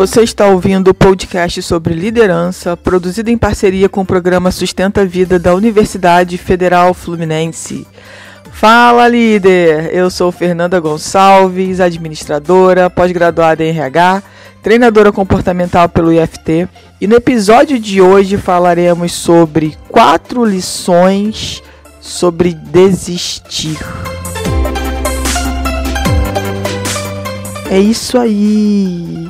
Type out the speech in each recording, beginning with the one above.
Você está ouvindo o podcast sobre liderança, produzido em parceria com o programa Sustenta a Vida da Universidade Federal Fluminense. Fala, líder! Eu sou Fernanda Gonçalves, administradora, pós-graduada em RH, treinadora comportamental pelo IFT, e no episódio de hoje falaremos sobre quatro lições sobre desistir. É isso aí!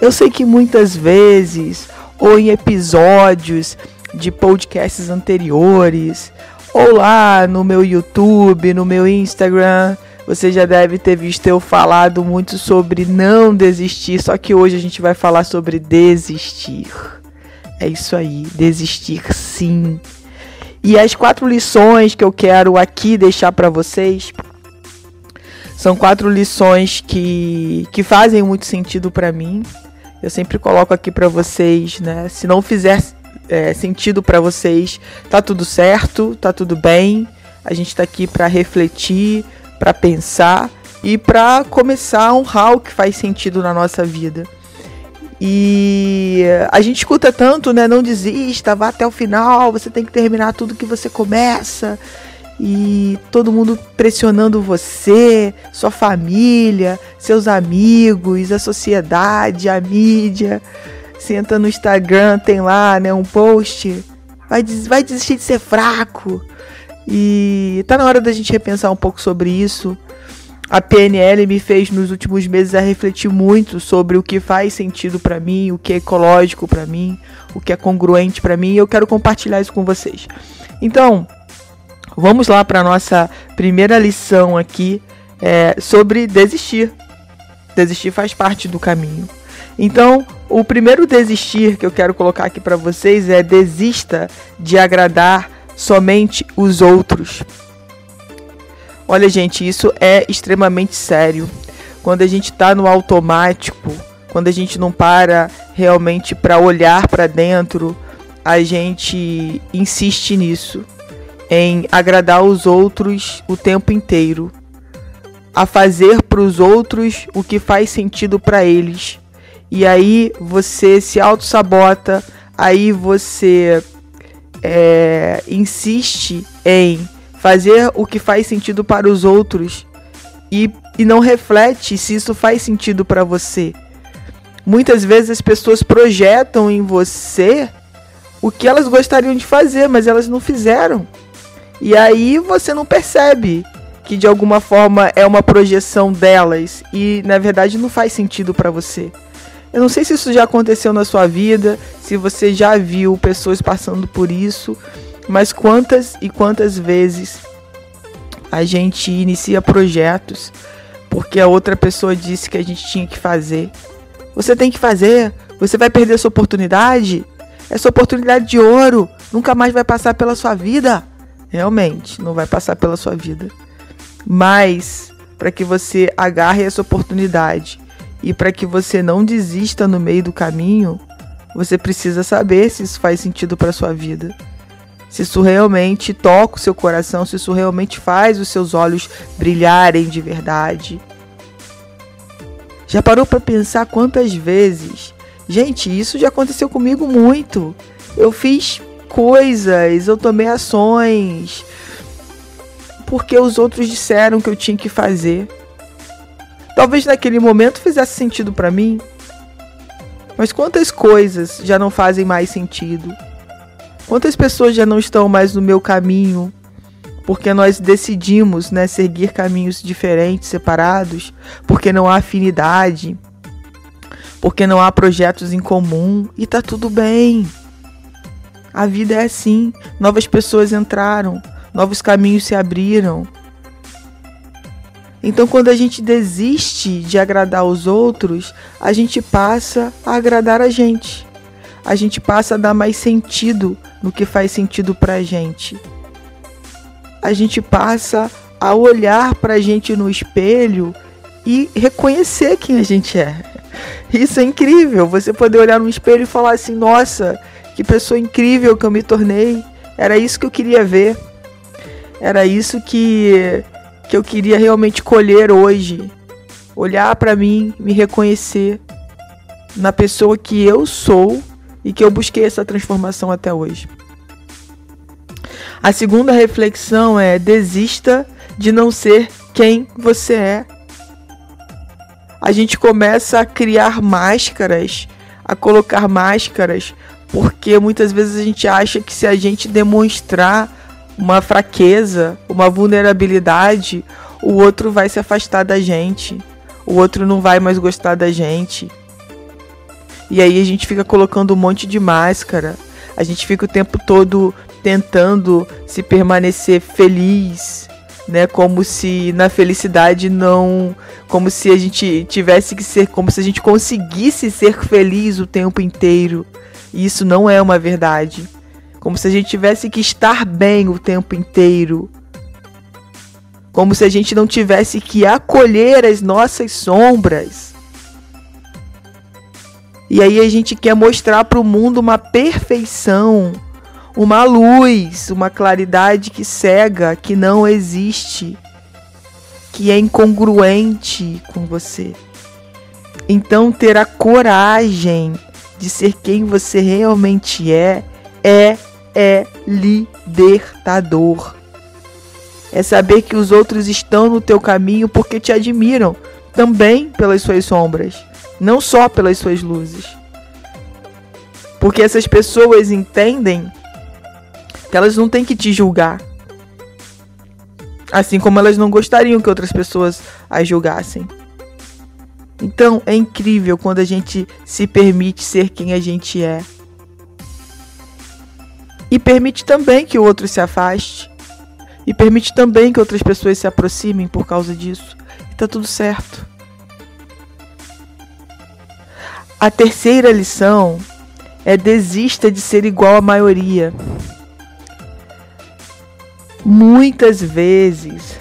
Eu sei que muitas vezes, ou em episódios de podcasts anteriores, ou lá no meu YouTube, no meu Instagram, você já deve ter visto eu falado muito sobre não desistir, só que hoje a gente vai falar sobre desistir. É isso aí, desistir sim. E as quatro lições que eu quero aqui deixar para vocês são quatro lições que, que fazem muito sentido para mim eu sempre coloco aqui para vocês, né? Se não fizer é, sentido para vocês, tá tudo certo, tá tudo bem. A gente está aqui para refletir, para pensar e para começar a honrar o que faz sentido na nossa vida. E a gente escuta tanto, né? Não desista, vá até o final, você tem que terminar tudo que você começa e todo mundo pressionando você, sua família, seus amigos, a sociedade, a mídia. Entra no Instagram, tem lá, né, um post, vai, des vai desistir de ser fraco. E tá na hora da gente repensar um pouco sobre isso. A PNL me fez nos últimos meses a refletir muito sobre o que faz sentido para mim, o que é ecológico para mim, o que é congruente para mim, e eu quero compartilhar isso com vocês. Então, Vamos lá para nossa primeira lição aqui é, sobre desistir. Desistir faz parte do caminho. Então, o primeiro desistir que eu quero colocar aqui para vocês é desista de agradar somente os outros. Olha, gente, isso é extremamente sério. Quando a gente está no automático, quando a gente não para realmente para olhar para dentro, a gente insiste nisso em agradar os outros o tempo inteiro, a fazer para os outros o que faz sentido para eles. E aí você se auto-sabota, aí você é, insiste em fazer o que faz sentido para os outros e, e não reflete se isso faz sentido para você. Muitas vezes as pessoas projetam em você o que elas gostariam de fazer, mas elas não fizeram. E aí você não percebe que de alguma forma é uma projeção delas e na verdade não faz sentido para você. Eu não sei se isso já aconteceu na sua vida, se você já viu pessoas passando por isso, mas quantas e quantas vezes a gente inicia projetos porque a outra pessoa disse que a gente tinha que fazer. Você tem que fazer, você vai perder sua oportunidade. Essa oportunidade de ouro nunca mais vai passar pela sua vida. Realmente, não vai passar pela sua vida. Mas para que você agarre essa oportunidade e para que você não desista no meio do caminho, você precisa saber se isso faz sentido para sua vida. Se isso realmente toca o seu coração, se isso realmente faz os seus olhos brilharem de verdade. Já parou para pensar quantas vezes? Gente, isso já aconteceu comigo muito. Eu fiz coisas, eu tomei ações porque os outros disseram que eu tinha que fazer. Talvez naquele momento fizesse sentido para mim, mas quantas coisas já não fazem mais sentido? Quantas pessoas já não estão mais no meu caminho porque nós decidimos, né, seguir caminhos diferentes, separados, porque não há afinidade, porque não há projetos em comum e tá tudo bem. A vida é assim. Novas pessoas entraram, novos caminhos se abriram. Então, quando a gente desiste de agradar os outros, a gente passa a agradar a gente. A gente passa a dar mais sentido no que faz sentido pra gente. A gente passa a olhar pra gente no espelho e reconhecer quem a gente é. Isso é incrível. Você poder olhar no espelho e falar assim: nossa, que pessoa incrível que eu me tornei. Era isso que eu queria ver. Era isso que, que eu queria realmente colher hoje. Olhar para mim, me reconhecer. na pessoa que eu sou e que eu busquei essa transformação até hoje. A segunda reflexão é: desista de não ser quem você é. A gente começa a criar máscaras, a colocar máscaras, porque muitas vezes a gente acha que se a gente demonstrar uma fraqueza, uma vulnerabilidade, o outro vai se afastar da gente, o outro não vai mais gostar da gente. E aí a gente fica colocando um monte de máscara, a gente fica o tempo todo tentando se permanecer feliz, né? Como se na felicidade não, como se a gente tivesse que ser, como se a gente conseguisse ser feliz o tempo inteiro. E isso não é uma verdade. Como se a gente tivesse que estar bem o tempo inteiro. Como se a gente não tivesse que acolher as nossas sombras. E aí a gente quer mostrar para o mundo uma perfeição, uma luz, uma claridade que cega, que não existe, que é incongruente com você. Então, ter a coragem de ser quem você realmente é é é libertador. É saber que os outros estão no teu caminho porque te admiram, também pelas suas sombras, não só pelas suas luzes. Porque essas pessoas entendem que elas não têm que te julgar. Assim como elas não gostariam que outras pessoas as julgassem. Então é incrível quando a gente se permite ser quem a gente é. E permite também que o outro se afaste. E permite também que outras pessoas se aproximem por causa disso. E tá tudo certo. A terceira lição é desista de ser igual à maioria. Muitas vezes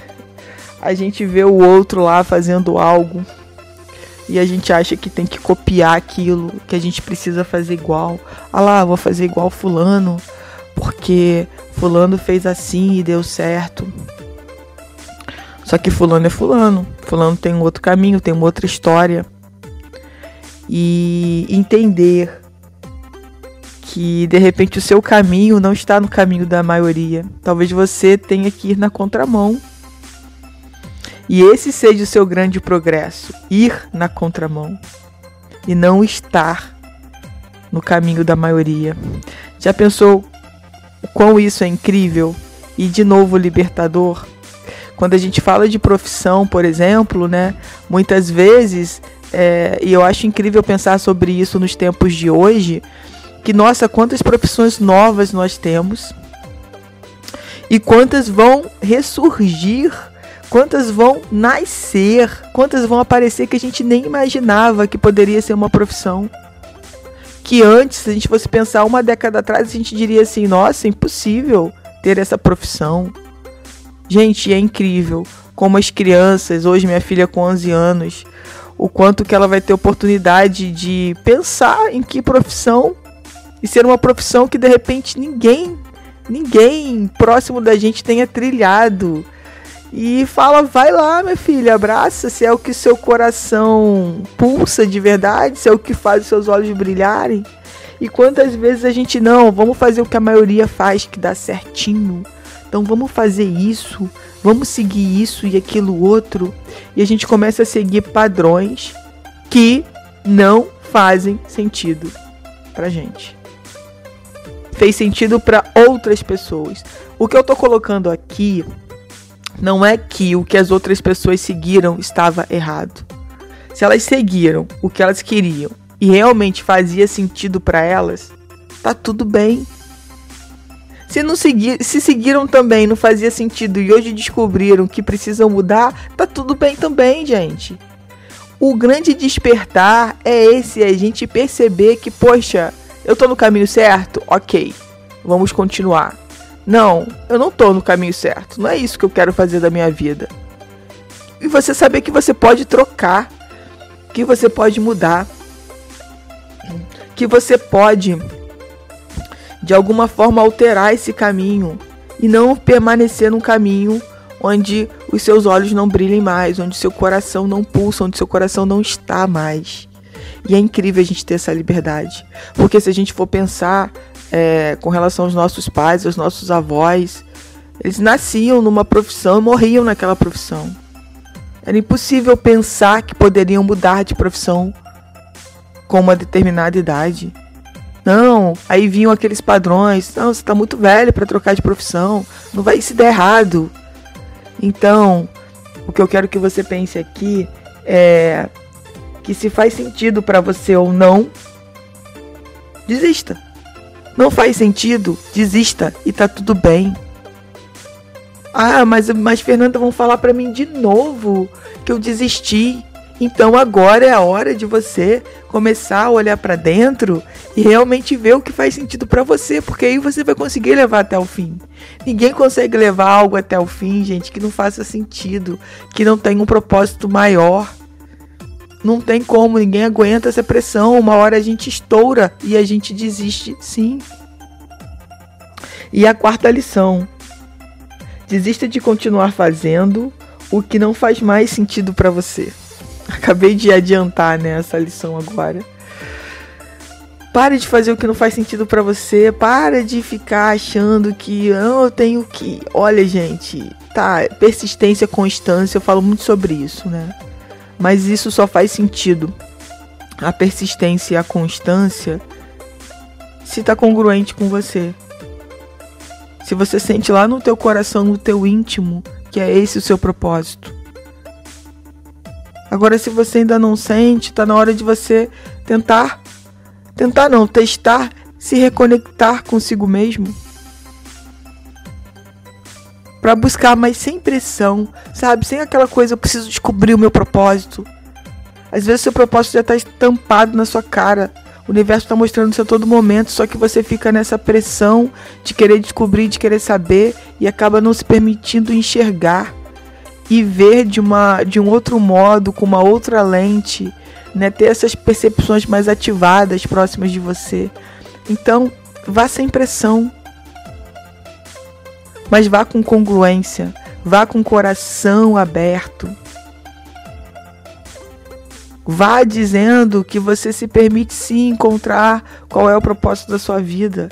a gente vê o outro lá fazendo algo e a gente acha que tem que copiar aquilo, que a gente precisa fazer igual. Ah lá, vou fazer igual fulano, porque fulano fez assim e deu certo. Só que fulano é fulano, fulano tem um outro caminho, tem uma outra história. E entender que de repente o seu caminho não está no caminho da maioria. Talvez você tenha que ir na contramão. E esse seja o seu grande progresso, ir na contramão e não estar no caminho da maioria. Já pensou o quão isso é incrível e de novo libertador? Quando a gente fala de profissão, por exemplo, né, muitas vezes, é, e eu acho incrível pensar sobre isso nos tempos de hoje, que nossa, quantas profissões novas nós temos e quantas vão ressurgir, quantas vão nascer, quantas vão aparecer que a gente nem imaginava que poderia ser uma profissão. Que antes, se a gente fosse pensar uma década atrás, a gente diria assim: nossa, impossível ter essa profissão. Gente, é incrível como as crianças, hoje minha filha com 11 anos, o quanto que ela vai ter oportunidade de pensar em que profissão e ser uma profissão que de repente ninguém, ninguém próximo da gente tenha trilhado. E fala, vai lá, minha filha, abraça, se é o que seu coração pulsa de verdade, se é o que faz os seus olhos brilharem. E quantas vezes a gente não, vamos fazer o que a maioria faz, que dá certinho. Então vamos fazer isso, vamos seguir isso e aquilo outro. E a gente começa a seguir padrões que não fazem sentido pra gente fez sentido para outras pessoas. O que eu tô colocando aqui não é que o que as outras pessoas seguiram estava errado. Se elas seguiram o que elas queriam e realmente fazia sentido para elas, tá tudo bem. Se não seguir, se seguiram também não fazia sentido e hoje descobriram que precisam mudar, tá tudo bem também, gente. O grande despertar é esse, é a gente perceber que, poxa, eu tô no caminho certo? Ok, vamos continuar. Não, eu não tô no caminho certo. Não é isso que eu quero fazer da minha vida. E você saber que você pode trocar, que você pode mudar, que você pode de alguma forma alterar esse caminho e não permanecer num caminho onde os seus olhos não brilhem mais, onde seu coração não pulsa, onde seu coração não está mais. E é incrível a gente ter essa liberdade. Porque se a gente for pensar é, com relação aos nossos pais, aos nossos avós, eles nasciam numa profissão e morriam naquela profissão. Era impossível pensar que poderiam mudar de profissão com uma determinada idade. Não, aí vinham aqueles padrões. Não, você está muito velho para trocar de profissão. Não vai se der errado. Então, o que eu quero que você pense aqui é que se faz sentido para você ou não, desista. Não faz sentido, desista e tá tudo bem. Ah, mas, mas Fernanda, vão falar para mim de novo que eu desisti. Então agora é a hora de você começar a olhar para dentro e realmente ver o que faz sentido para você, porque aí você vai conseguir levar até o fim. Ninguém consegue levar algo até o fim, gente, que não faça sentido, que não tenha um propósito maior. Não tem como, ninguém aguenta essa pressão. Uma hora a gente estoura e a gente desiste, sim. E a quarta lição: desista de continuar fazendo o que não faz mais sentido para você. Acabei de adiantar né, lição agora. Pare de fazer o que não faz sentido para você. Para de ficar achando que oh, eu tenho que. Olha, gente, tá. Persistência, constância, eu falo muito sobre isso, né? Mas isso só faz sentido. A persistência e a constância se tá congruente com você. Se você sente lá no teu coração, no teu íntimo, que é esse o seu propósito. Agora, se você ainda não sente, está na hora de você tentar, tentar não, testar, se reconectar consigo mesmo. Para buscar, mas sem pressão, sabe? Sem aquela coisa, eu preciso descobrir o meu propósito. Às vezes, seu propósito já está estampado na sua cara. O universo está mostrando isso a todo momento, só que você fica nessa pressão de querer descobrir, de querer saber e acaba não se permitindo enxergar e ver de, uma, de um outro modo, com uma outra lente, né? ter essas percepções mais ativadas próximas de você. Então, vá sem pressão, mas vá com congruência, vá com coração aberto. Vá dizendo que você se permite sim encontrar qual é o propósito da sua vida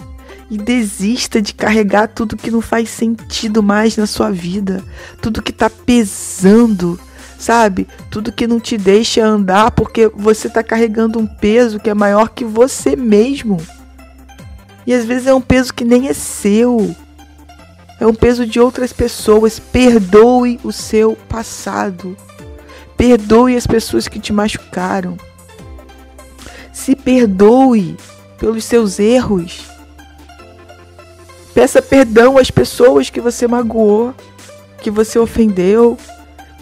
e desista de carregar tudo que não faz sentido mais na sua vida, tudo que tá pesando, sabe? Tudo que não te deixa andar porque você tá carregando um peso que é maior que você mesmo. E às vezes é um peso que nem é seu. É um peso de outras pessoas. Perdoe o seu passado. Perdoe as pessoas que te machucaram. Se perdoe pelos seus erros. Peça perdão às pessoas que você magoou, que você ofendeu,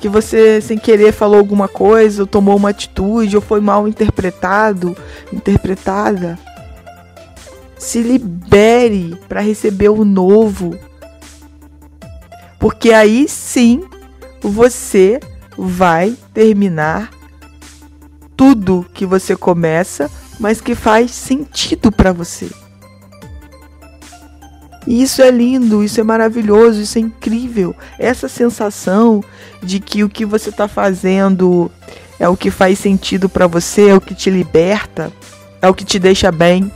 que você sem querer falou alguma coisa, ou tomou uma atitude, ou foi mal interpretado, interpretada. Se libere para receber o novo. Porque aí sim você vai terminar tudo que você começa, mas que faz sentido para você. E isso é lindo, isso é maravilhoso, isso é incrível. Essa sensação de que o que você está fazendo é o que faz sentido para você, é o que te liberta, é o que te deixa bem,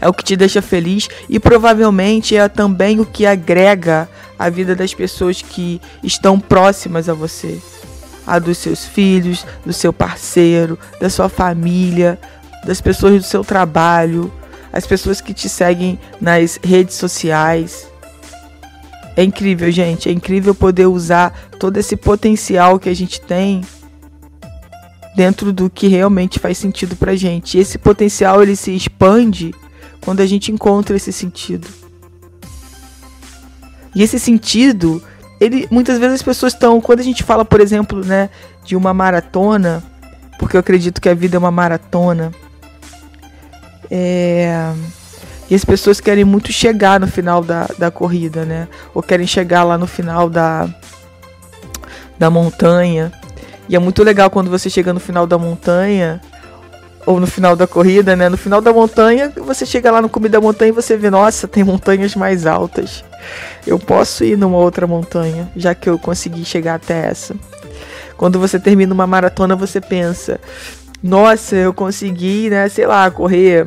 é o que te deixa feliz e provavelmente é também o que agrega a vida das pessoas que estão próximas a você. A dos seus filhos, do seu parceiro, da sua família, das pessoas do seu trabalho, as pessoas que te seguem nas redes sociais. É incrível, gente. É incrível poder usar todo esse potencial que a gente tem dentro do que realmente faz sentido pra gente. E esse potencial ele se expande quando a gente encontra esse sentido. E esse sentido, ele muitas vezes as pessoas estão, quando a gente fala, por exemplo, né, de uma maratona, porque eu acredito que a vida é uma maratona, é, e as pessoas querem muito chegar no final da, da corrida, né? Ou querem chegar lá no final da, da montanha. E é muito legal quando você chega no final da montanha, ou no final da corrida, né? No final da montanha, você chega lá no cume da montanha e você vê, nossa, tem montanhas mais altas. Eu posso ir numa outra montanha, já que eu consegui chegar até essa. Quando você termina uma maratona, você pensa, nossa, eu consegui, né, sei lá, correr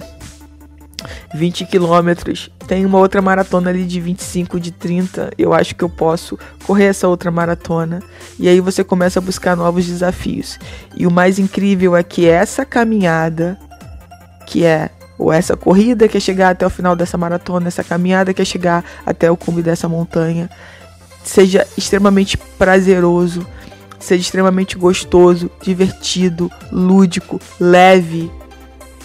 20 quilômetros. Tem uma outra maratona ali de 25, de 30. Eu acho que eu posso correr essa outra maratona. E aí você começa a buscar novos desafios. E o mais incrível é que essa caminhada, que é ou essa corrida que é chegar até o final dessa maratona, essa caminhada que é chegar até o cume dessa montanha, seja extremamente prazeroso, seja extremamente gostoso, divertido, lúdico, leve,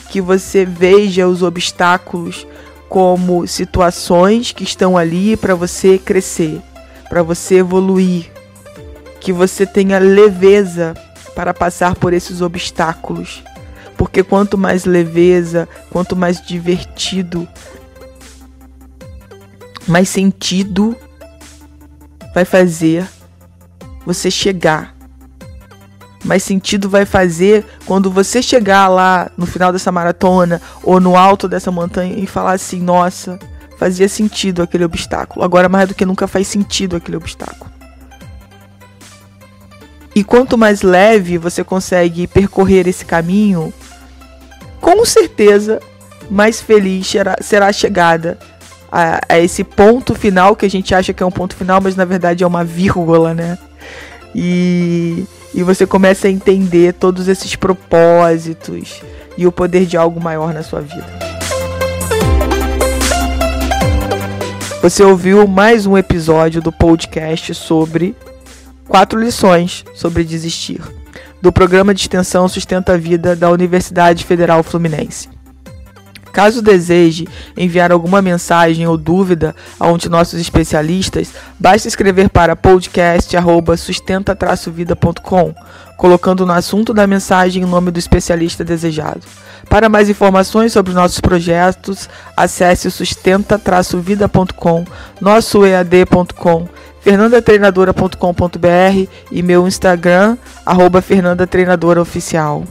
que você veja os obstáculos como situações que estão ali para você crescer, para você evoluir, que você tenha leveza para passar por esses obstáculos. Porque quanto mais leveza, quanto mais divertido, mais sentido vai fazer você chegar mais sentido vai fazer quando você chegar lá no final dessa maratona ou no alto dessa montanha e falar assim: nossa, fazia sentido aquele obstáculo. Agora, mais do que nunca, faz sentido aquele obstáculo. E quanto mais leve você consegue percorrer esse caminho, com certeza mais feliz será, a chegada a, a, esse ponto final que a gente acha que é um ponto final, mas na verdade é uma vírgula, né? E e você começa a entender todos esses propósitos e o poder de algo maior na sua vida. Você ouviu mais um episódio do podcast sobre quatro lições sobre desistir, do programa de extensão Sustenta a Vida da Universidade Federal Fluminense. Caso deseje enviar alguma mensagem ou dúvida a um de nossos especialistas, basta escrever para podcast@sustenta-vida.com, colocando no assunto da mensagem o nome do especialista desejado. Para mais informações sobre nossos projetos, acesse sustenta-vida.com, nossoead.com, fernandatreinadora.com.br e meu Instagram, arroba Fernanda Treinadora Oficial.